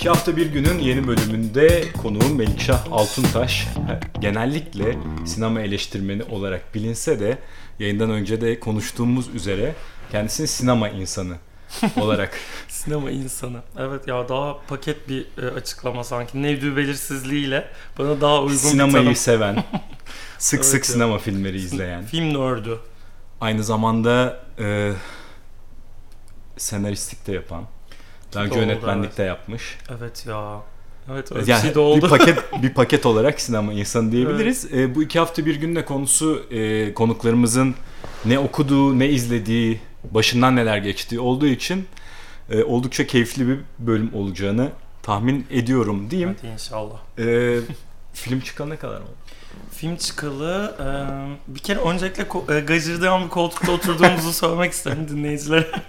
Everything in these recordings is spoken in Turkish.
İki hafta bir günün yeni bölümünde konuğum Melikşah Altuntaş. Genellikle sinema eleştirmeni olarak bilinse de yayından önce de konuştuğumuz üzere kendisini sinema insanı olarak. Sinema insanı. Evet ya daha paket bir e, açıklama sanki. Nevdü belirsizliğiyle bana daha uygun bir Sinemayı tanım. seven, sık Evet sık ya. sinema filmleri izleyen. Film nördü. Aynı zamanda e, senaristlik de yapan. Daha önce Oldu, yönetmenlik de yapmış. Evet ya. Evet öyle bir Yani şey de oldu. bir paket bir paket olarak sinema insanı diyebiliriz. E, bu iki hafta bir günde konusu e, konuklarımızın ne okuduğu, ne izlediği, başından neler geçtiği olduğu için e, oldukça keyifli bir bölüm olacağını tahmin ediyorum diyeyim. Hadi inşallah. E, film çıkana kadar mı? Film çıkalı e, bir kere öncelikle e, gacırdayan bir koltukta oturduğumuzu söylemek isterim dinleyicilere.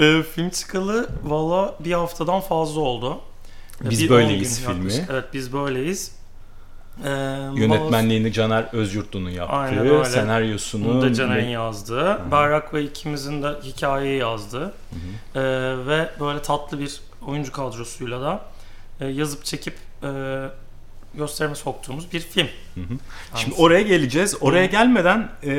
E, film çıkalı valla bir haftadan fazla oldu. E, Biz bir Böyleyiz filmi. yaklaşık. Evet biz böyleyiz. E, Yönetmenliğini Caner Özyurtlu'nun Aynen yaptığı, öyle. senaryosunu Bunu da Caner'in yazdığı. Berrak ve ikimizin de hikayeyi yazdığı. Ee, ve böyle tatlı bir oyuncu kadrosuyla da e, yazıp çekip e, gösterime soktuğumuz bir film. Hı hı. Şimdi oraya geleceğiz. Oraya gelmeden e,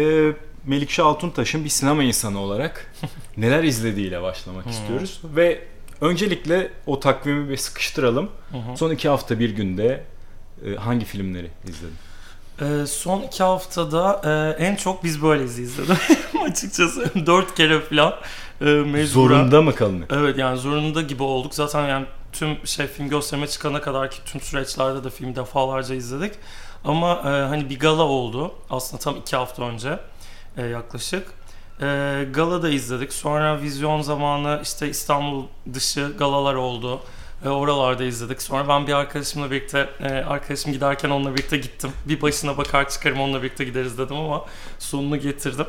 Melikşah Altuntaş'ın bir sinema insanı olarak neler izlediğiyle başlamak istiyoruz. Ve öncelikle o takvimi bir sıkıştıralım. Hı. Son iki hafta bir günde e, hangi filmleri izledin? Ee, son iki haftada e, en çok biz böyleyiz izledim açıkçası. Dört kere falan e, mecburen. Zorunda mı kalınır? Evet yani zorunda gibi olduk. Zaten yani tüm şey film gösterime çıkana kadar ki tüm süreçlerde de film defalarca izledik. Ama e, hani bir gala oldu. Aslında tam iki hafta önce e, yaklaşık. E, gala da izledik. Sonra vizyon zamanı işte İstanbul dışı galalar oldu. E, oralarda izledik. Sonra ben bir arkadaşımla birlikte, e, arkadaşım giderken onunla birlikte gittim. Bir başına bakar çıkarım onunla birlikte gideriz dedim ama sonunu getirdim.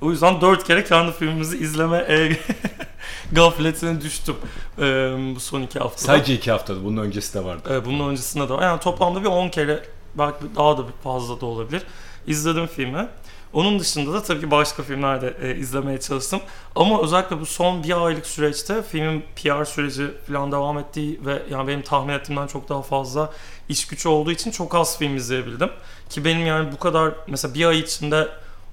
O yüzden dört kere kendi filmimizi izleme e, gafletine düştüm e, bu son iki haftada. Sadece iki haftada. Bunun öncesi de vardı. E, bunun öncesinde de var. Yani toplamda bir 10 kere belki daha da bir fazla da olabilir. İzledim filmi. Onun dışında da tabii ki başka filmler de e, izlemeye çalıştım. Ama özellikle bu son bir aylık süreçte filmin PR süreci falan devam ettiği ve yani benim tahmin ettiğimden çok daha fazla iş güç olduğu için çok az film izleyebildim. Ki benim yani bu kadar mesela bir ay içinde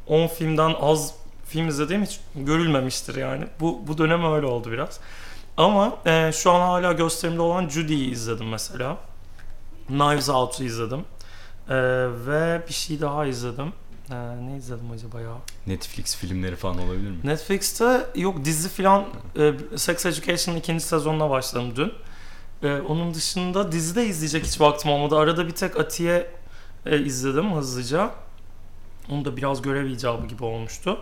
10 filmden az film izlediğim hiç görülmemiştir yani. Bu, bu dönem öyle oldu biraz. Ama e, şu an hala gösterimde olan Judy'yi izledim mesela. Knives Out'u izledim. E, ve bir şey daha izledim. E, ne izledim acaba ya? Netflix filmleri falan olabilir mi? Netflix'te yok dizi falan e, Sex Education'ın ikinci sezonuna başladım dün. E, onun dışında dizide izleyecek hiç vaktim olmadı. Arada bir tek Atiye e, izledim hızlıca. Onu da biraz görev icabı gibi olmuştu.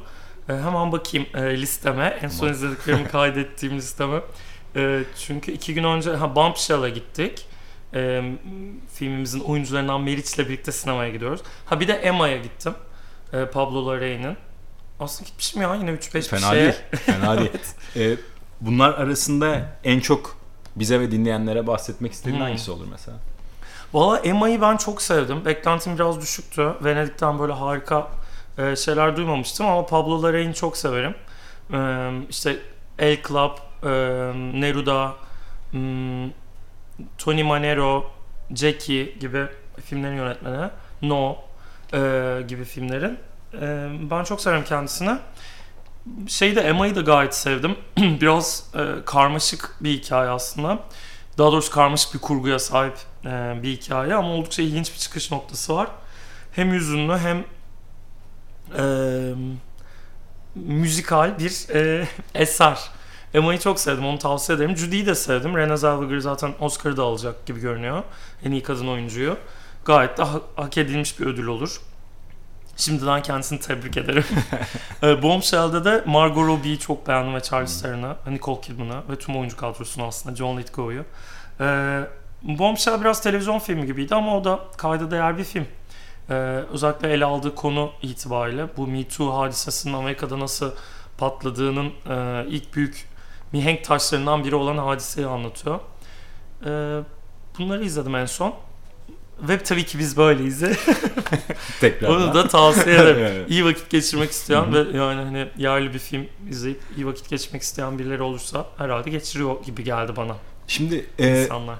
E, hemen bakayım e, listeme. En son Tamam. izlediklerimi kaydettiğim listeme. E, çünkü iki gün önce ha, Bombshell'a gittik. E, filmimizin oyuncularından Meriç'le birlikte sinemaya gidiyoruz. Ha bir de Emma'ya gittim. E, Pablo Larraín'in. Aslında gitmişim ya yine 3-5 bir Fena şeye. değil. Fena değil. E, bunlar arasında en çok bize ve dinleyenlere bahsetmek istediğin Hmm. hangisi olur mesela? Valla Emma'yı ben çok sevdim. Beklentim biraz düşüktü. Venedik'ten böyle harika e, şeyler duymamıştım ama Pablo Larraín'i çok severim. E, işte El Club, e, Neruda, m, Tony Manero, Jackie gibi filmlerin yönetmeni. No e, gibi filmlerin. E, ben çok severim kendisini. Şeyi de Emma'yı da gayet sevdim. Biraz e, karmaşık bir hikaye aslında. Daha doğrusu karmaşık bir kurguya sahip e, bir hikaye ama oldukça ilginç bir çıkış noktası var. Hem hüzünlü hem e, müzikal bir e, eser. Emma'yı çok sevdim, onu tavsiye ederim. Judy'yi de sevdim. Renée Zellweger zaten Oscar'ı da alacak gibi görünüyor. En iyi kadın oyuncuyu. Gayet de ha- hak edilmiş bir ödül olur. Şimdiden kendisini tebrik ederim. e, Bombshell'de de Margot Robbie'yi çok beğendim ve Charlize Theron'ı, Nicole Kidman'ı ve tüm oyuncu kadrosunu aslında John Lithgow'u. E, Bombshell biraz televizyon filmi gibiydi ama o da kayda değer bir film. Ee, özellikle ele aldığı konu itibariyle bu Me Too hadisesinin Amerika'da nasıl patladığının e, ilk büyük mihenk taşlarından biri olan hadiseyi anlatıyor. Ee, bunları izledim en son. Ve tabii ki biz böyleyiz. Tekrar. Onu da tavsiye ederim. Evet. İyi vakit geçirmek isteyen ve yani hani yerli bir film izleyip iyi vakit geçirmek isteyen birileri olursa herhalde geçiriyor gibi geldi bana Şimdi e, insanlar.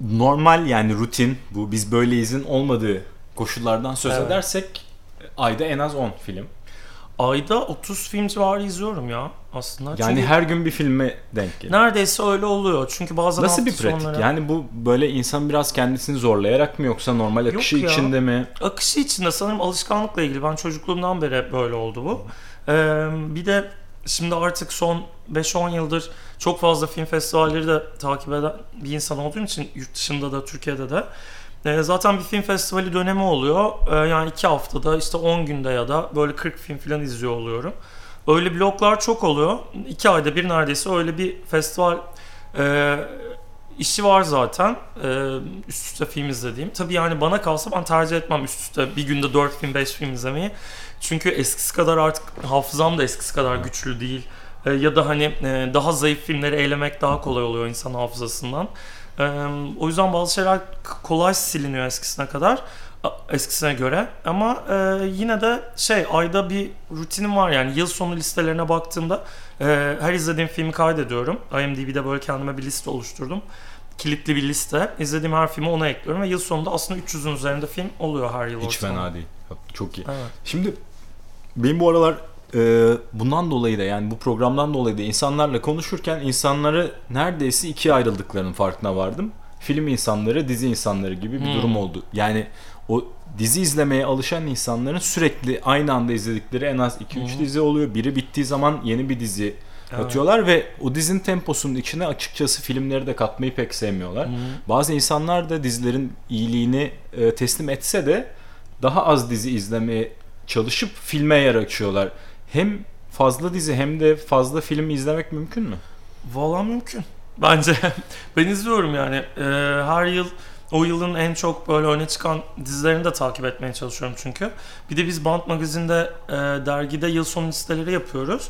normal yani rutin bu biz böyleyizin olmadığı koşullardan söz Evet. edersek ayda en az 10 film. Ayda 30 film civarı izliyorum ya aslında. Yani Çünkü her gün bir filme denk geliyor. neredeyse öyle oluyor. Çünkü bazen Nasıl bir pratik? sonları- Yani bu böyle insan biraz kendisini zorlayarak mı yoksa normal akışı ya. içinde mi? akışı içinde sanırım alışkanlıkla ilgili. Ben çocukluğumdan beri böyle oldu bu. Ee, bir de şimdi artık son 5-10 yıldır çok fazla film festivalleri de takip eden bir insan olduğum için yurt dışında da Türkiye'de de e, zaten bir film festivali dönemi oluyor. E, yani 2 haftada işte 10 günde ya da böyle 40 film falan izliyor oluyorum. Öyle bloklar çok oluyor. 2 ayda bir neredeyse öyle bir festival e, işi var zaten. E, üst üste film izlediğim. Tabii yani bana kalsa ben tercih etmem üst üste bir günde 4 film 5 film izlemeyi. Çünkü eskisi kadar artık hafızam da eskisi kadar güçlü değil. E, ya da hani e, daha zayıf filmleri elemek daha kolay oluyor insan hafızasından. E, o yüzden bazı şeyler kolay siliniyor eskisine kadar. Eskisine göre. Ama e, yine de şey ayda bir rutinim var yani yıl sonu listelerine baktığımda e, her izlediğim filmi kaydediyorum. IMDb'de böyle kendime bir liste oluşturdum. Kilitli bir liste. İzlediğim her filmi ona ekliyorum ve yıl sonunda aslında 300'ün üzerinde film oluyor her yıl Hiç ortalama. fena değil. Çok iyi. Evet. Şimdi benim bu aralar e, bundan dolayı da yani bu programdan dolayı da insanlarla konuşurken insanları neredeyse ikiye ayrıldıklarının farkına vardım. Film insanları, dizi insanları gibi bir Hmm. durum oldu. Yani o dizi izlemeye alışan insanların sürekli aynı anda izledikleri en az 2-3 Hmm. dizi oluyor. Biri bittiği zaman yeni bir dizi Evet. atıyorlar ve o dizinin temposunun içine açıkçası filmleri de katmayı pek sevmiyorlar. Hı. Bazı insanlar da dizilerin iyiliğini e, teslim etse de daha az dizi izlemeye çalışıp filme yer açıyorlar. Hem fazla dizi hem de fazla film izlemek mümkün mü? Valla mümkün. Bence ben izliyorum yani. Ee, her yıl o yılın en çok böyle öne çıkan dizilerini de takip etmeye çalışıyorum çünkü. Bir de biz Band Magazin'de e, dergide yıl sonu listeleri yapıyoruz.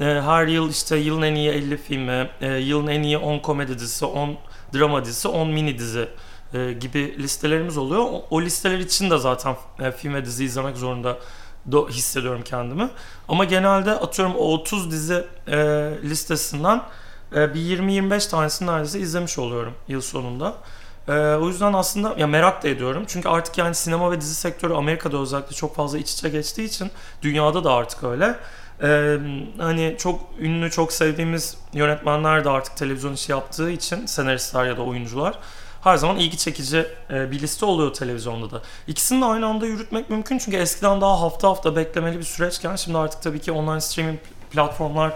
E, her yıl işte yılın en iyi 50 filmi, e, yılın en iyi 10 komedi dizisi, 10 drama dizisi, 10 mini dizi e, gibi listelerimiz oluyor. O, o listeler için de zaten e, film ve dizi izlemek zorunda do- hissediyorum kendimi. Ama genelde atıyorum o 30 dizi e, listesinden e, bir 20-25 tanesini neredeyse izlemiş oluyorum yıl sonunda. E, o yüzden aslında ya merak da ediyorum. Çünkü artık yani sinema ve dizi sektörü Amerika'da özellikle çok fazla iç içe geçtiği için dünyada da artık öyle. E, hani çok ünlü, çok sevdiğimiz yönetmenler de artık televizyon işi yaptığı için senaristler ya da oyuncular her zaman ilgi çekici e, bir liste oluyor televizyonda da. İkisini de aynı anda yürütmek mümkün çünkü eskiden daha hafta hafta beklemeli bir süreçken şimdi artık tabii ki online streaming platformlar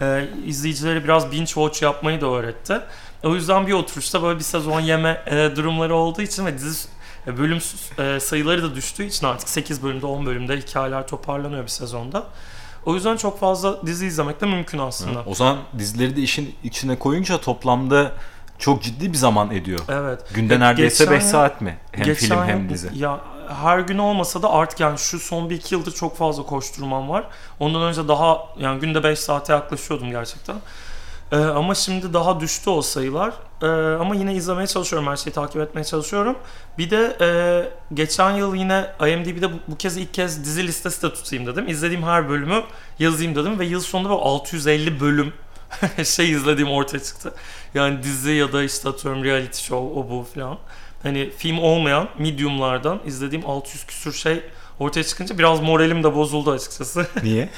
e, izleyicileri biraz binge watch yapmayı da öğretti. O yüzden bir oturuşta böyle bir sezon yeme e, durumları olduğu için ve dizi e, bölüm sayıları da düştüğü için artık 8 bölümde 10 bölümde hikayeler toparlanıyor bir sezonda. O yüzden çok fazla dizi izlemek de mümkün aslında. O zaman dizileri de işin içine koyunca toplamda çok ciddi bir zaman ediyor. Evet. Günde neredeyse geçen 5 yıl- saat mi? Hem Geçen film hem dizi. Ya her gün olmasa da artık yani şu son bir iki yıldır çok fazla koşturmam var. Ondan önce daha yani günde 5 saate yaklaşıyordum gerçekten. Ee, ama şimdi daha düştü o sayılar. Ee, ama yine izlemeye çalışıyorum, her şeyi takip etmeye çalışıyorum. Bir de e, geçen yıl yine IMDb'de bu, bu kez ilk kez dizi listesi de tutayım dedim. İzlediğim her bölümü yazayım dedim ve yıl sonunda böyle 650 bölüm şey izlediğim ortaya çıktı. Yani dizi ya da işte atıyorum reality show o bu falan. Hani film olmayan mediumlardan izlediğim 600 küsür şey ortaya çıkınca biraz moralim de bozuldu açıkçası. Niye?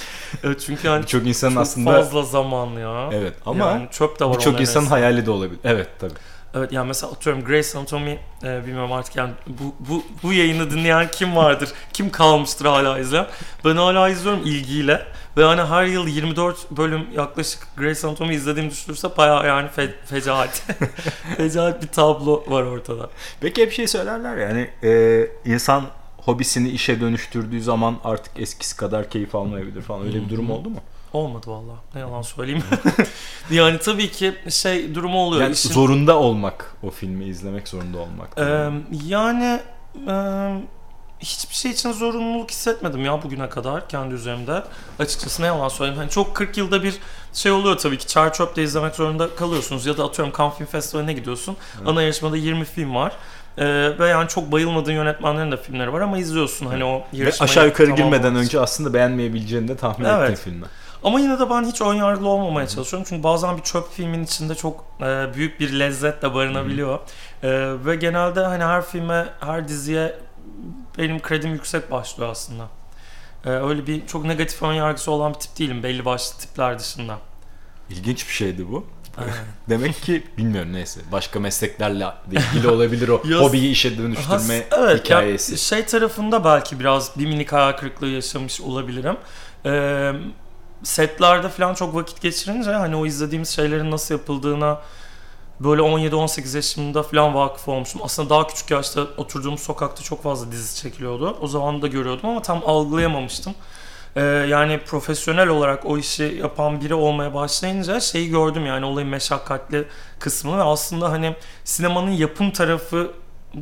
Çünkü yani Birçok insanın çok aslında fazla zaman ya. evet ama yani çöp de var birçok insanın arasında. hayali de olabilir. Evet tabii. Evet yani mesela atıyorum Grey's Anatomy e, bilmiyorum artık yani bu, bu, bu yayını dinleyen kim vardır? Kim kalmıştır hala izleyen? Ben hala izliyorum ilgiyle. Ve hani her yıl 24 bölüm yaklaşık Grey's Anatomy izlediğim düşünürse bayağı yani fe, fecaat. fecaat bir tablo var ortada. Peki hep şey söylerler yani e, insan hobisini işe dönüştürdüğü zaman artık eskisi kadar keyif almayabilir falan. Öyle bir durum oldu mu? Olmadı vallahi. Ne yalan söyleyeyim. yani tabii ki şey durumu oluyor. Yani İşin- zorunda olmak, o filmi izlemek zorunda olmak. Ee, yani e, hiçbir şey için zorunluluk hissetmedim ya bugüne kadar kendi üzerimde. Açıkçası ne yalan söyleyeyim. Hani çok 40 yılda bir şey oluyor tabii ki. Çar Çöp'te izlemek zorunda kalıyorsunuz. Ya da atıyorum Cannes Film Festivali'ne gidiyorsun. Evet. Ana yarışmada 20 film var. Ee, ve yani çok bayılmadığın yönetmenlerin de filmleri var ama izliyorsun hani o yarışmayı. Ve aşağı yukarı girmeden önce aslında beğenmeyebileceğini de tahmin evet. ettiğin filmler. Ama yine de ben hiç ön yargılı olmamaya çalışıyorum. Çünkü bazen bir çöp filmin içinde çok e, büyük bir lezzet de barınabiliyor. E, ve genelde hani her filme, her diziye benim kredim yüksek başlıyor aslında. E, öyle bir çok negatif ön yargısı olan bir tip değilim belli başlı tipler dışında. İlginç bir şeydi bu. Demek ki bilmiyorum neyse. Başka mesleklerle ilgili olabilir o Yaz, hobiyi işe dönüştürme has, evet, hikayesi. Ya, şey tarafında belki biraz bir minik hayal kırıklığı yaşamış olabilirim. Ee, setlerde falan çok vakit geçirince hani o izlediğimiz şeylerin nasıl yapıldığına böyle 17-18 yaşımda falan vakıf olmuştum. Aslında daha küçük yaşta oturduğum sokakta çok fazla dizi çekiliyordu. O zaman da görüyordum ama tam algılayamamıştım. Ee, yani profesyonel olarak o işi yapan biri olmaya başlayınca şeyi gördüm yani olayın meşakkatli kısmını ve aslında hani sinemanın yapım tarafı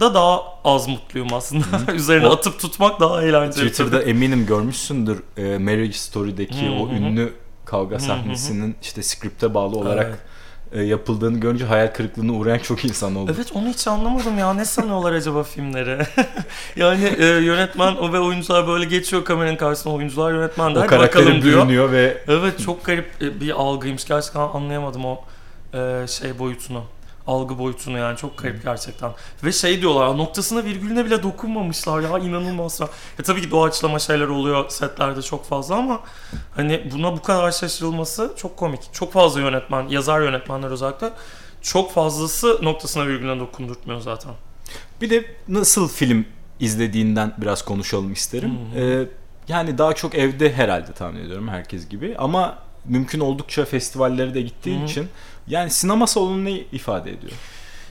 da daha az mutluyum aslında. Üzerine o, atıp tutmak daha eğlenceli. Twitter'da tabii. eminim görmüşsündür e, Marriage Story'deki o ünlü kavga sahnesinin işte skripte bağlı olarak evet yapıldığını görünce hayal kırıklığına uğrayan çok insan oldu. Evet onu hiç anlamadım ya. Ne sanıyorlar acaba filmleri? yani e, yönetmen o ve oyuncular böyle geçiyor kameranın karşısına oyuncular yönetmen de o karakteri bürünüyor ve Evet çok garip e, bir algıymış. Gerçekten anlayamadım o e, şey boyutunu algı boyutunu yani çok garip gerçekten. Ve şey diyorlar noktasına virgülüne bile dokunmamışlar ya inanılmaz. Ya tabii ki doğaçlama şeyler oluyor setlerde çok fazla ama hani buna bu kadar şaşırılması çok komik. Çok fazla yönetmen, yazar yönetmenler özellikle çok fazlası noktasına virgülüne dokundurtmuyor zaten. Bir de nasıl film izlediğinden biraz konuşalım isterim. Ee, yani daha çok evde herhalde tahmin ediyorum herkes gibi ama mümkün oldukça festivallere de gittiği Hı-hı. için yani sinema salonu ne ifade ediyor?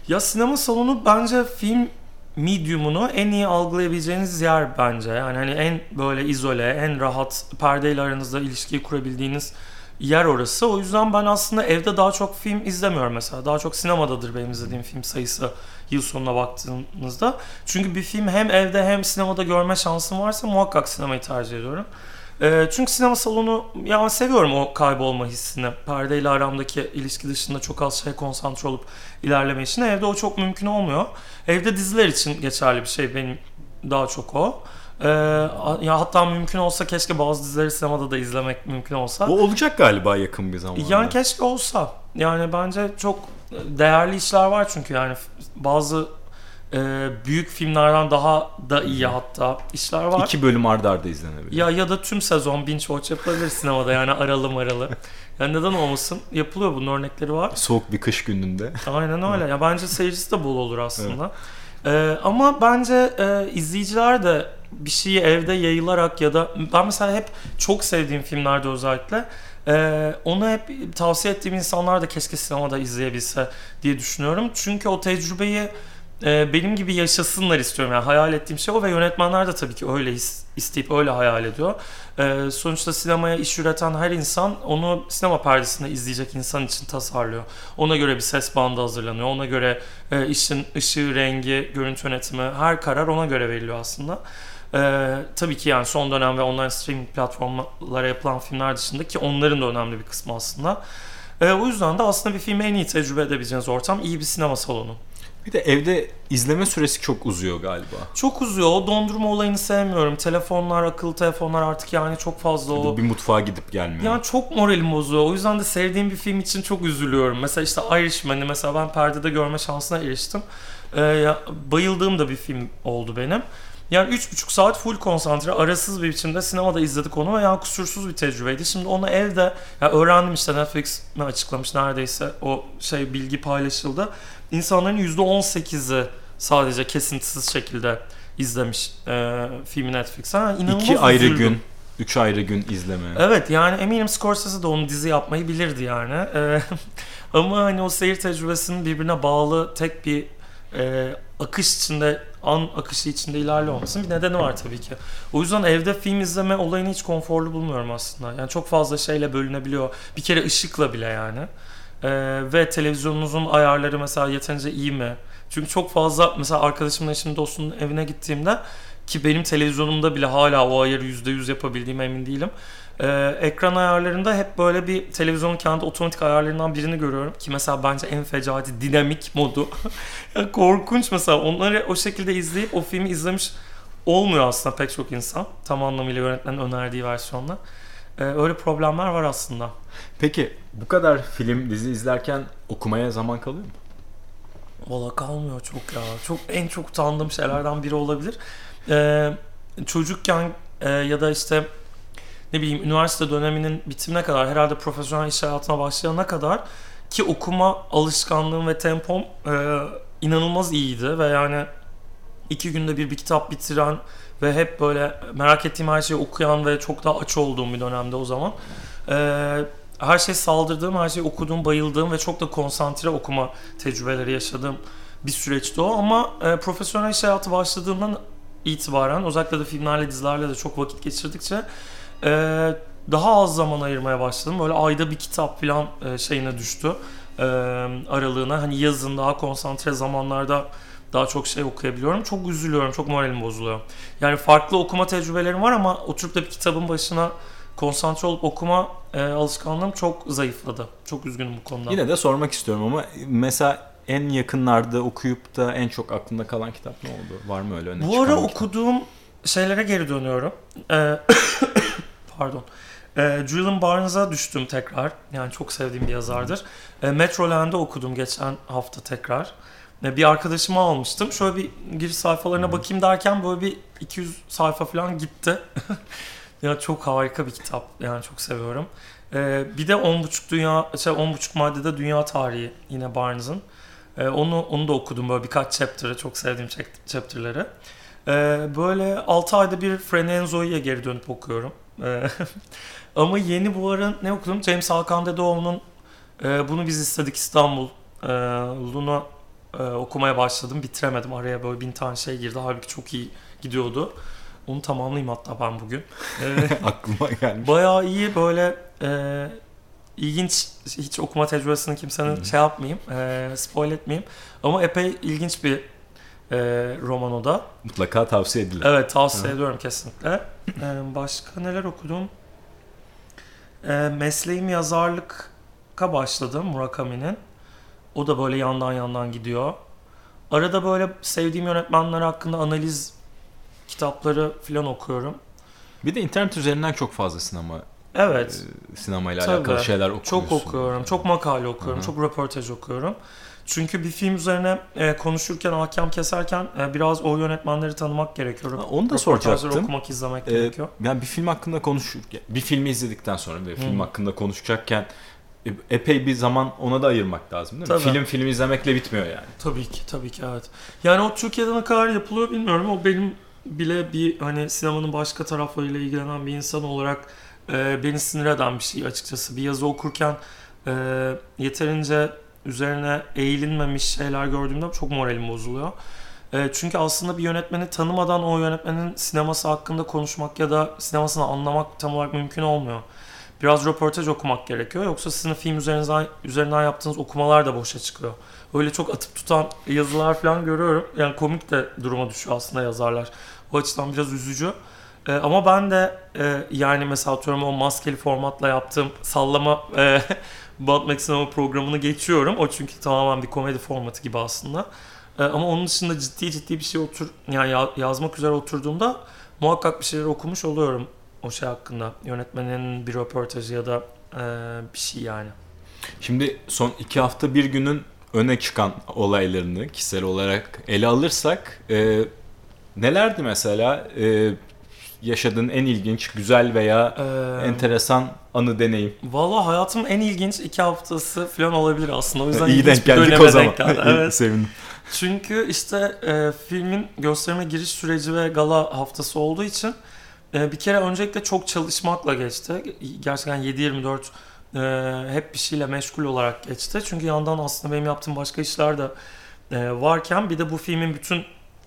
Ya sinema salonu bence film medium'unu en iyi algılayabileceğiniz yer bence. Yani hani en böyle izole, en rahat perdeyle aranızda ilişkiyi kurabildiğiniz yer orası. O yüzden ben aslında evde daha çok film izlemiyorum mesela. Daha çok sinemadadır benim izlediğim film sayısı yıl sonuna baktığınızda. Çünkü bir film hem evde hem sinemada görme şansım varsa muhakkak sinemayı tercih ediyorum. E, çünkü sinema salonu ya seviyorum o kaybolma hissini. Perdeyle aramdaki ilişki dışında çok az şey konsantre olup ilerleme için. Evde o çok mümkün olmuyor. Evde diziler için geçerli bir şey benim daha çok o. Ee, ya hatta mümkün olsa keşke bazı dizileri sinemada da izlemek mümkün olsa. O olacak galiba yakın bir zamanda. Yani keşke olsa. Yani bence çok değerli işler var çünkü yani bazı e, büyük filmlerden daha da iyi hatta işler var. İki bölüm ardı arda izlenebilir. Ya ya da tüm sezon binge watch yapılabilir sinemada yani aralı maralı. Yani neden olmasın? Yapılıyor bunun örnekleri var. Soğuk bir kış gününde. Aynen öyle. ya bence seyircisi de bol olur aslında. Evet. Ee, ama bence e, izleyiciler de bir şeyi evde yayılarak ya da ben mesela hep çok sevdiğim filmlerde özellikle ee, onu hep tavsiye ettiğim insanlar da keşke sinemada izleyebilse diye düşünüyorum. Çünkü o tecrübeyi e, benim gibi yaşasınlar istiyorum. Yani hayal ettiğim şey o ve yönetmenler de tabii ki öyle isteyip öyle hayal ediyor. E, sonuçta sinemaya iş üreten her insan onu sinema perdesinde izleyecek insan için tasarlıyor. Ona göre bir ses bandı hazırlanıyor. Ona göre e, işin ışığı, rengi, görüntü yönetimi her karar ona göre veriliyor aslında. Ee, tabii ki yani son dönem ve online streaming platformlara yapılan filmler dışında ki onların da önemli bir kısmı aslında. Ee, o yüzden de aslında bir filmi en iyi tecrübe edebileceğiniz ortam iyi bir sinema salonu. Bir de evde izleme süresi çok uzuyor galiba. Çok uzuyor. O dondurma olayını sevmiyorum. Telefonlar, akıllı telefonlar artık yani çok fazla o. Bir mutfağa gidip gelmiyor. Yani çok moralim bozuyor. O yüzden de sevdiğim bir film için çok üzülüyorum. Mesela işte Irishman'i mesela ben perdede görme şansına eriştim. Ee, bayıldığım da bir film oldu benim. Yani 3,5 saat full konsantre arasız bir biçimde sinemada izledik onu ve yani kusursuz bir tecrübeydi. Şimdi onu evde ya öğrendim işte Netflix mi açıklamış neredeyse o şey bilgi paylaşıldı. İnsanların %18'i sadece kesintisiz şekilde izlemiş e, filmi Netflix'ten. Yani inanılmaz İki ayrı üzüldüm. gün Üç ayrı gün izleme. Evet yani eminim Scorsese de onu dizi yapmayı bilirdi yani. Ee, ama hani o seyir tecrübesinin birbirine bağlı tek bir e, akış içinde an akışı içinde ilerliyor bir nedeni var tabii ki. O yüzden evde film izleme olayını hiç konforlu bulmuyorum aslında. Yani çok fazla şeyle bölünebiliyor. Bir kere ışıkla bile yani. Ee, ve televizyonunuzun ayarları mesela yeterince iyi mi? Çünkü çok fazla mesela arkadaşımla eşimin dostunun evine gittiğimde ki benim televizyonumda bile hala o ayarı %100 yapabildiğime emin değilim. Ee, ekran ayarlarında hep böyle bir televizyonun kendi otomatik ayarlarından birini görüyorum ki mesela bence en fecati dinamik modu. korkunç mesela onları o şekilde izleyip o filmi izlemiş olmuyor aslında pek çok insan tam anlamıyla yönetmenin önerdiği versiyonla. Ee, öyle problemler var aslında. Peki bu kadar film dizi izlerken okumaya zaman kalıyor mu? Valla kalmıyor çok ya. Çok en çok utandığım şeylerden biri olabilir. Ee, çocukken e, ya da işte ne bileyim üniversite döneminin bitimine kadar herhalde profesyonel iş hayatına başlayana kadar ki okuma alışkanlığım ve tempom e, inanılmaz iyiydi ve yani iki günde bir bir kitap bitiren ve hep böyle merak ettiğim her şeyi okuyan ve çok daha aç olduğum bir dönemde o zaman. E, her şey saldırdığım, her şeyi okuduğum, bayıldığım ve çok da konsantre okuma tecrübeleri yaşadığım bir süreçti o. Ama e, profesyonel iş hayatı başladığından itibaren özellikle de filmlerle, dizilerle de çok vakit geçirdikçe e, daha az zaman ayırmaya başladım. Böyle ayda bir kitap falan e, şeyine düştü e, aralığına. Hani yazın daha konsantre zamanlarda daha çok şey okuyabiliyorum. Çok üzülüyorum, çok moralim bozuluyor. Yani farklı okuma tecrübelerim var ama oturup da bir kitabın başına konsantre olup okuma e, alışkanlığım çok zayıfladı. Çok üzgünüm bu konuda. Yine de sormak istiyorum ama mesela en yakınlarda okuyup da en çok aklında kalan kitap ne oldu? Var mı öyle öne Bu ara okuduğum şeylere geri dönüyorum. Ee, pardon. Ee, Julian Barnes'a düştüm tekrar. Yani çok sevdiğim bir yazardır. Ee, Metroland'ı okudum geçen hafta tekrar. Bir arkadaşıma almıştım. Şöyle bir giriş sayfalarına bakayım derken böyle bir 200 sayfa falan gitti. ya çok harika bir kitap. Yani çok seviyorum. Ee, bir de 10.5 dünya şey 10.5 maddede dünya tarihi yine Barnes'ın. Ee, onu onu da okudum böyle birkaç chapter'ı çok sevdiğim chapter'ları. Ee, böyle 6 ayda bir Frenenzo'ya geri dönüp okuyorum. Ee, ama yeni bu ara ne okudum? James Hakan Dedeoğlu'nun e, Bunu Biz istedik İstanbul'unu e, okumaya başladım. Bitiremedim. Araya böyle bin tane şey girdi. Halbuki çok iyi gidiyordu. Onu tamamlayayım hatta ben bugün. Ee, Aklıma gelmiş. Bayağı iyi böyle e, ilginç hiç okuma tecrübesini kimsenin hmm. şey yapmayayım, e, spoil etmeyeyim. Ama epey ilginç bir e, roman o da. Mutlaka tavsiye edilir. Evet tavsiye Hı. ediyorum kesinlikle. E, başka neler okudum? E, mesleğim yazarlık'a başladım Murakami'nin. O da böyle yandan yandan gidiyor. Arada böyle sevdiğim yönetmenler hakkında analiz kitapları falan okuyorum. Bir de internet üzerinden çok fazla sinema Evet. E, sinemayla Tabii. alakalı şeyler okuyorsun. Çok okuyorum. Çok makale okuyorum. Hı-hı. Çok röportaj okuyorum. Çünkü bir film üzerine e, konuşurken, hakem keserken e, biraz o yönetmenleri tanımak gerekiyor. Ha, onu da soracaktım. okumak, izlemek ee, gerekiyor. Yani bir film hakkında konuşurken, bir filmi izledikten sonra ve film hakkında konuşacakken epey bir zaman ona da ayırmak lazım değil mi? Tabii. Film film izlemekle bitmiyor yani. Tabii ki, tabii ki evet. Yani o Türkiye'de ne kadar yapılıyor bilmiyorum. O benim bile bir hani sinemanın başka taraflarıyla ilgilenen bir insan olarak e, beni sinir eden bir şey açıkçası. Bir yazı okurken e, yeterince üzerine eğilinmemiş şeyler gördüğümde çok moralim bozuluyor. E, çünkü aslında bir yönetmeni tanımadan o yönetmenin sineması hakkında konuşmak ya da sinemasını anlamak tam olarak mümkün olmuyor. Biraz röportaj okumak gerekiyor. Yoksa sizin film üzerinden, üzerinden yaptığınız okumalar da boşa çıkıyor. Öyle çok atıp tutan yazılar falan görüyorum. Yani komik de duruma düşüyor aslında yazarlar. O açıdan biraz üzücü. E, ama ben de e, yani mesela atıyorum o maskeli formatla yaptığım sallama e, Batmak Sinema programını geçiyorum. O çünkü tamamen bir komedi formatı gibi aslında. E, ama onun dışında ciddi ciddi bir şey otur yani yazmak üzere oturduğumda muhakkak bir şeyler okumuş oluyorum o şey hakkında. Yönetmenin bir röportajı ya da e, bir şey yani. Şimdi son iki hafta bir günün öne çıkan olaylarını kişisel olarak ele alırsak e, nelerdi mesela? E, yaşadığın en ilginç, güzel veya ee, enteresan anı deneyim? Valla hayatım en ilginç iki haftası falan olabilir aslında. O yüzden İyi denk geldik o zaman. evet. Sevindim. Çünkü işte e, filmin gösterime giriş süreci ve gala haftası olduğu için e, bir kere öncelikle çok çalışmakla geçti. Gerçekten 7-24 e, hep bir şeyle meşgul olarak geçti. Çünkü yandan aslında benim yaptığım başka işler de e, varken bir de bu filmin bütün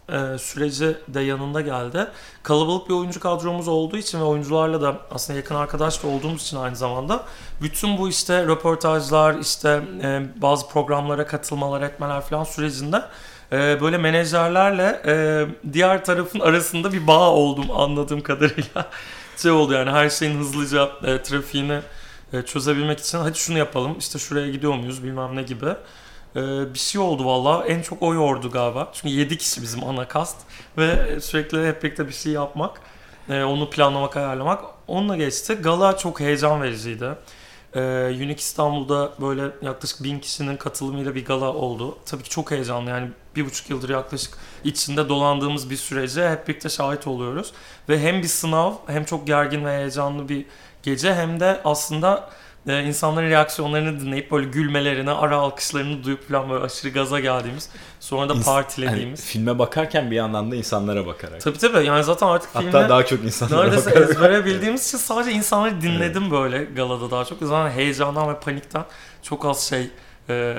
e, süreci de yanında geldi. Kalabalık bir oyuncu kadromuz olduğu için ve oyuncularla da aslında yakın arkadaş da olduğumuz için aynı zamanda bütün bu işte röportajlar, işte e, bazı programlara katılmalar, etmeler falan sürecinde e, böyle menajerlerle e, diğer tarafın arasında bir bağ oldum anladığım kadarıyla. şey oldu yani her şeyin hızlıca e, trafiğini e, çözebilmek için hadi şunu yapalım işte şuraya gidiyor muyuz bilmem ne gibi. E, bir şey oldu valla en çok o yordu galiba. Çünkü 7 kişi bizim ana kast ve sürekli hep birlikte bir şey yapmak. E, onu planlamak, ayarlamak. Onunla geçti. Gala çok heyecan vericiydi. Ee, Unique İstanbul'da böyle yaklaşık bin kişinin katılımıyla bir gala oldu. Tabii ki çok heyecanlı yani bir buçuk yıldır yaklaşık içinde dolandığımız bir sürece hep birlikte şahit oluyoruz. Ve hem bir sınav hem çok gergin ve heyecanlı bir gece hem de aslında e, insanların reaksiyonlarını dinleyip böyle gülmelerini, ara alkışlarını duyup falan böyle aşırı gaza geldiğimiz, sonra da partilediğimiz. Hani filme bakarken bir yandan da insanlara bakarak. Tabii tabii yani zaten artık Hatta daha çok insanlara neredeyse bakarak. ezbere bildiğimiz için sadece insanları dinledim böyle galada daha çok. Zaten heyecandan ve panikten çok az şey e,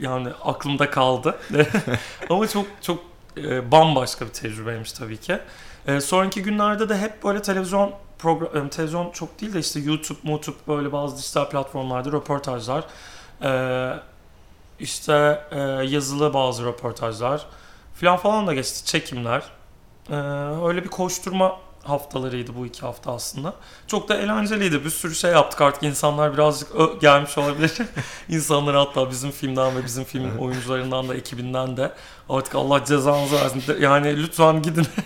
yani aklımda kaldı. Ama çok çok e, bambaşka bir tecrübeymiş tabii ki. E, sonraki günlerde de hep böyle televizyon program, televizyon çok değil de işte YouTube, YouTube böyle bazı dijital platformlarda röportajlar. E, işte e, yazılı bazı röportajlar falan falan da geçti. Çekimler. E, öyle bir koşturma haftalarıydı bu iki hafta aslında. Çok da eğlenceliydi. Bir sürü şey yaptık artık. insanlar birazcık ö- gelmiş olabilir. İnsanlar hatta bizim filmden ve bizim film oyuncularından da ekibinden de artık Allah cezanızı versin. Yani lütfen gidin.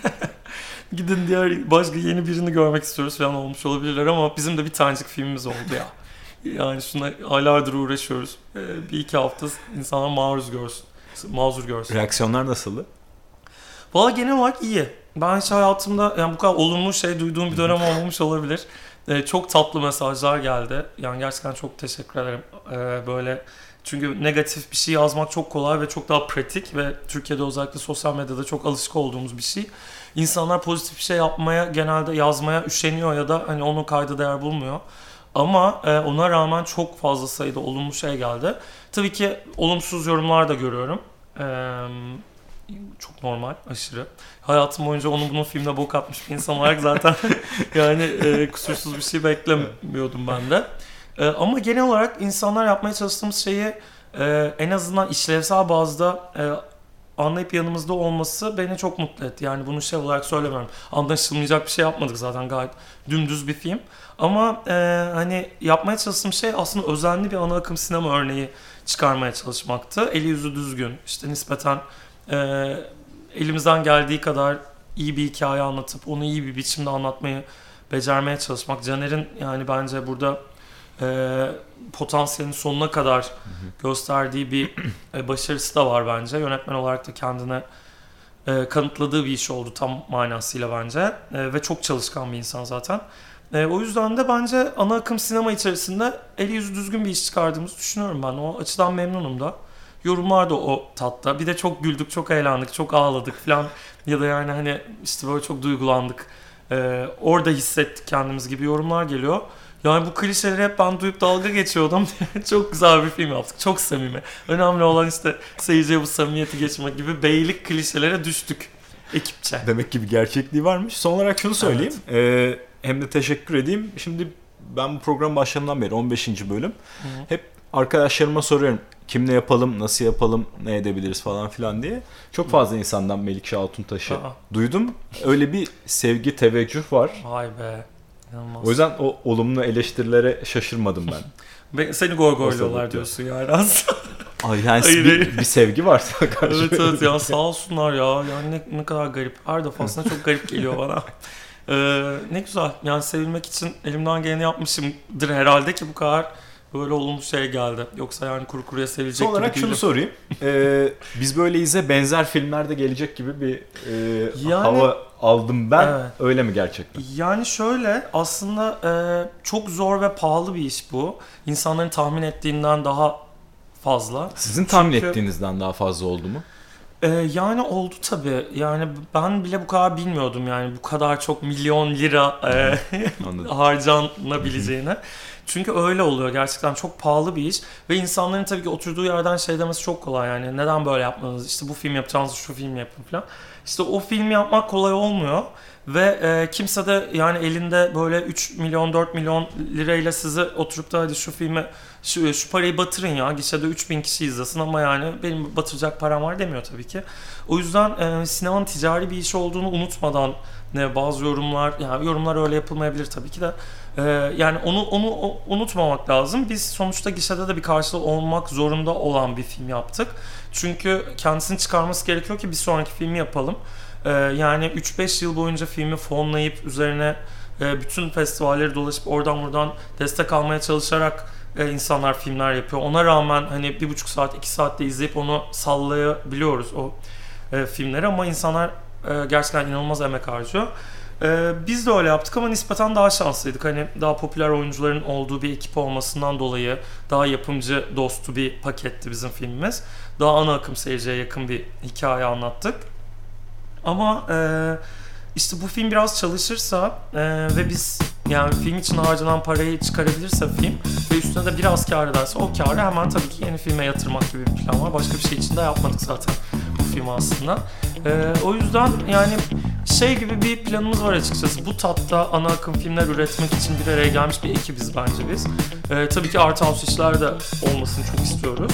gidin diğer başka yeni birini görmek istiyoruz falan olmuş olabilirler ama bizim de bir tanecik filmimiz oldu ya. Yani şuna aylardır uğraşıyoruz. Ee, bir iki hafta insanlar maruz görsün. Mazur görsün. Reaksiyonlar nasıldı? Valla genel olarak iyi. Ben hiç hayatımda yani bu kadar olumlu şey duyduğum bir dönem olmamış olabilir. Ee, çok tatlı mesajlar geldi. Yani gerçekten çok teşekkür ederim. Ee, böyle çünkü negatif bir şey yazmak çok kolay ve çok daha pratik ve Türkiye'de özellikle sosyal medyada çok alışık olduğumuz bir şey. İnsanlar pozitif bir şey yapmaya genelde yazmaya üşeniyor ya da hani onu kayda değer bulmuyor. Ama e, ona rağmen çok fazla sayıda olumlu şey geldi. Tabii ki olumsuz yorumlar da görüyorum. Eee çok normal, aşırı. Hayatım boyunca onun bunun filmde bok atmış bir insan olarak zaten yani e, kusursuz bir şey beklemiyordum ben de. E, ama genel olarak insanlar yapmaya çalıştığımız şeyi e, en azından işlevsel bazda e, anlayıp yanımızda olması beni çok mutlu etti. Yani bunu şey olarak söylemiyorum. Anlaşılmayacak bir şey yapmadık zaten gayet dümdüz bir film. Ama e, hani yapmaya çalıştığım şey aslında özenli bir ana akım sinema örneği çıkarmaya çalışmaktı. Eli yüzü düzgün, işte nispeten e, elimizden geldiği kadar iyi bir hikaye anlatıp onu iyi bir biçimde anlatmayı becermeye çalışmak. Caner'in yani bence burada e, potansiyelin sonuna kadar gösterdiği bir e, başarısı da var bence. Yönetmen olarak da kendine e, kanıtladığı bir iş oldu tam manasıyla bence. E, ve çok çalışkan bir insan zaten. E, o yüzden de bence ana akım sinema içerisinde eli yüzü düzgün bir iş çıkardığımızı düşünüyorum ben. O açıdan memnunum da. Yorumlar da o tatta. Bir de çok güldük, çok eğlendik, çok ağladık falan. Ya da yani hani işte böyle çok duygulandık. E, orada hissettik kendimiz gibi yorumlar geliyor. Yani bu klişeleri hep ben duyup dalga geçiyordum. çok güzel bir film yaptık. Çok samimi. Önemli olan işte seyirciye bu samimiyeti geçmek gibi beylik klişelere düştük ekipçe. Demek ki bir gerçekliği varmış. Son olarak şunu söyleyeyim. Ee, hem de teşekkür edeyim. Şimdi ben bu program başlarından beri 15. bölüm. Hı. Hep arkadaşlarıma soruyorum. Kimle yapalım, nasıl yapalım, ne edebiliriz falan filan diye. Çok fazla insandan Melikşah Altuntaş'ı Aa. duydum. Öyle bir sevgi, teveccüh var. Vay be. İnanılmaz. O yüzden o olumlu eleştirilere şaşırmadım ben. Ve seni gorgorluyorlar Nasıl diyorsun yani aslında. Ay yani Hayır, bir, bir sevgi varsa karşı. evet evet ya sağ olsunlar ya. Yani ne, ne kadar garip. Her defasında çok garip geliyor bana. Ee, ne güzel. Yani sevilmek için elimden geleni yapmışımdır herhalde ki bu kadar böyle olumlu şey geldi. Yoksa yani kuru kuruya sevilecek Son olarak gibi şunu değilim. sorayım. Ee, biz böyleyize benzer filmlerde gelecek gibi bir e, Yani- hava aldım ben. Evet. Öyle mi gerçekten? Yani şöyle aslında e, çok zor ve pahalı bir iş bu. İnsanların tahmin ettiğinden daha fazla. Sizin tahmin Çünkü- ettiğinizden daha fazla oldu mu? Ee, yani oldu tabii. Yani ben bile bu kadar bilmiyordum yani bu kadar çok milyon lira e, harcanabileceğini. Çünkü öyle oluyor gerçekten çok pahalı bir iş ve insanların tabii ki oturduğu yerden şey demesi çok kolay yani neden böyle yapmanız işte bu film yapacağınız şu film yapın falan. İşte o filmi yapmak kolay olmuyor. Ve e, kimse de yani elinde böyle 3 milyon 4 milyon lirayla size oturup da hadi şu filmi şu, şu parayı batırın ya gişede 3000 kişi izlesin ama yani benim batıracak param var demiyor tabii ki. O yüzden e, sinemanın ticari bir iş olduğunu unutmadan ne bazı yorumlar yani yorumlar öyle yapılmayabilir tabii ki de e, yani onu onu o- unutmamak lazım. Biz sonuçta gişede de bir karşılığı olmak zorunda olan bir film yaptık. Çünkü kendisini çıkarması gerekiyor ki bir sonraki filmi yapalım. Ee, yani 3-5 yıl boyunca filmi fonlayıp üzerine e, bütün festivalleri dolaşıp oradan buradan destek almaya çalışarak e, insanlar filmler yapıyor. Ona rağmen hani bir buçuk saat, iki saatte izleyip onu sallayabiliyoruz o e, filmleri ama insanlar e, gerçekten inanılmaz emek harcıyor. E, biz de öyle yaptık ama nispeten daha şanslıydık. Hani daha popüler oyuncuların olduğu bir ekip olmasından dolayı daha yapımcı dostu bir paketti bizim filmimiz. Daha ana akım seyirciye yakın bir hikaye anlattık. Ama e, işte bu film biraz çalışırsa e, ve biz yani film için harcanan parayı çıkarabilirse film ve üstüne de biraz kar ederse o karı hemen tabii ki yeni filme yatırmak gibi bir plan var. Başka bir şey için de yapmadık zaten bu film aslında. E, o yüzden yani şey gibi bir planımız var açıkçası. Bu tatta ana akım filmler üretmek için bir araya gelmiş bir ekibiz bence biz. E, tabii ki art house işler de olmasını çok istiyoruz.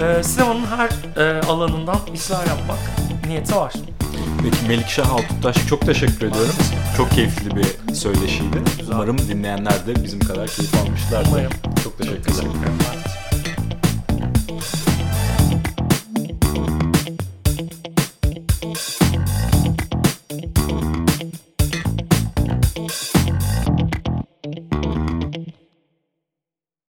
E, sinemanın her e, alanından işler yapmak niyeti var. Melikşah Altuntaş çok teşekkür ediyorum. Çok keyifli bir söyleşiydi. Umarım dinleyenler de bizim kadar keyif almışlardır. Umarım. Çok teşekkür ederim.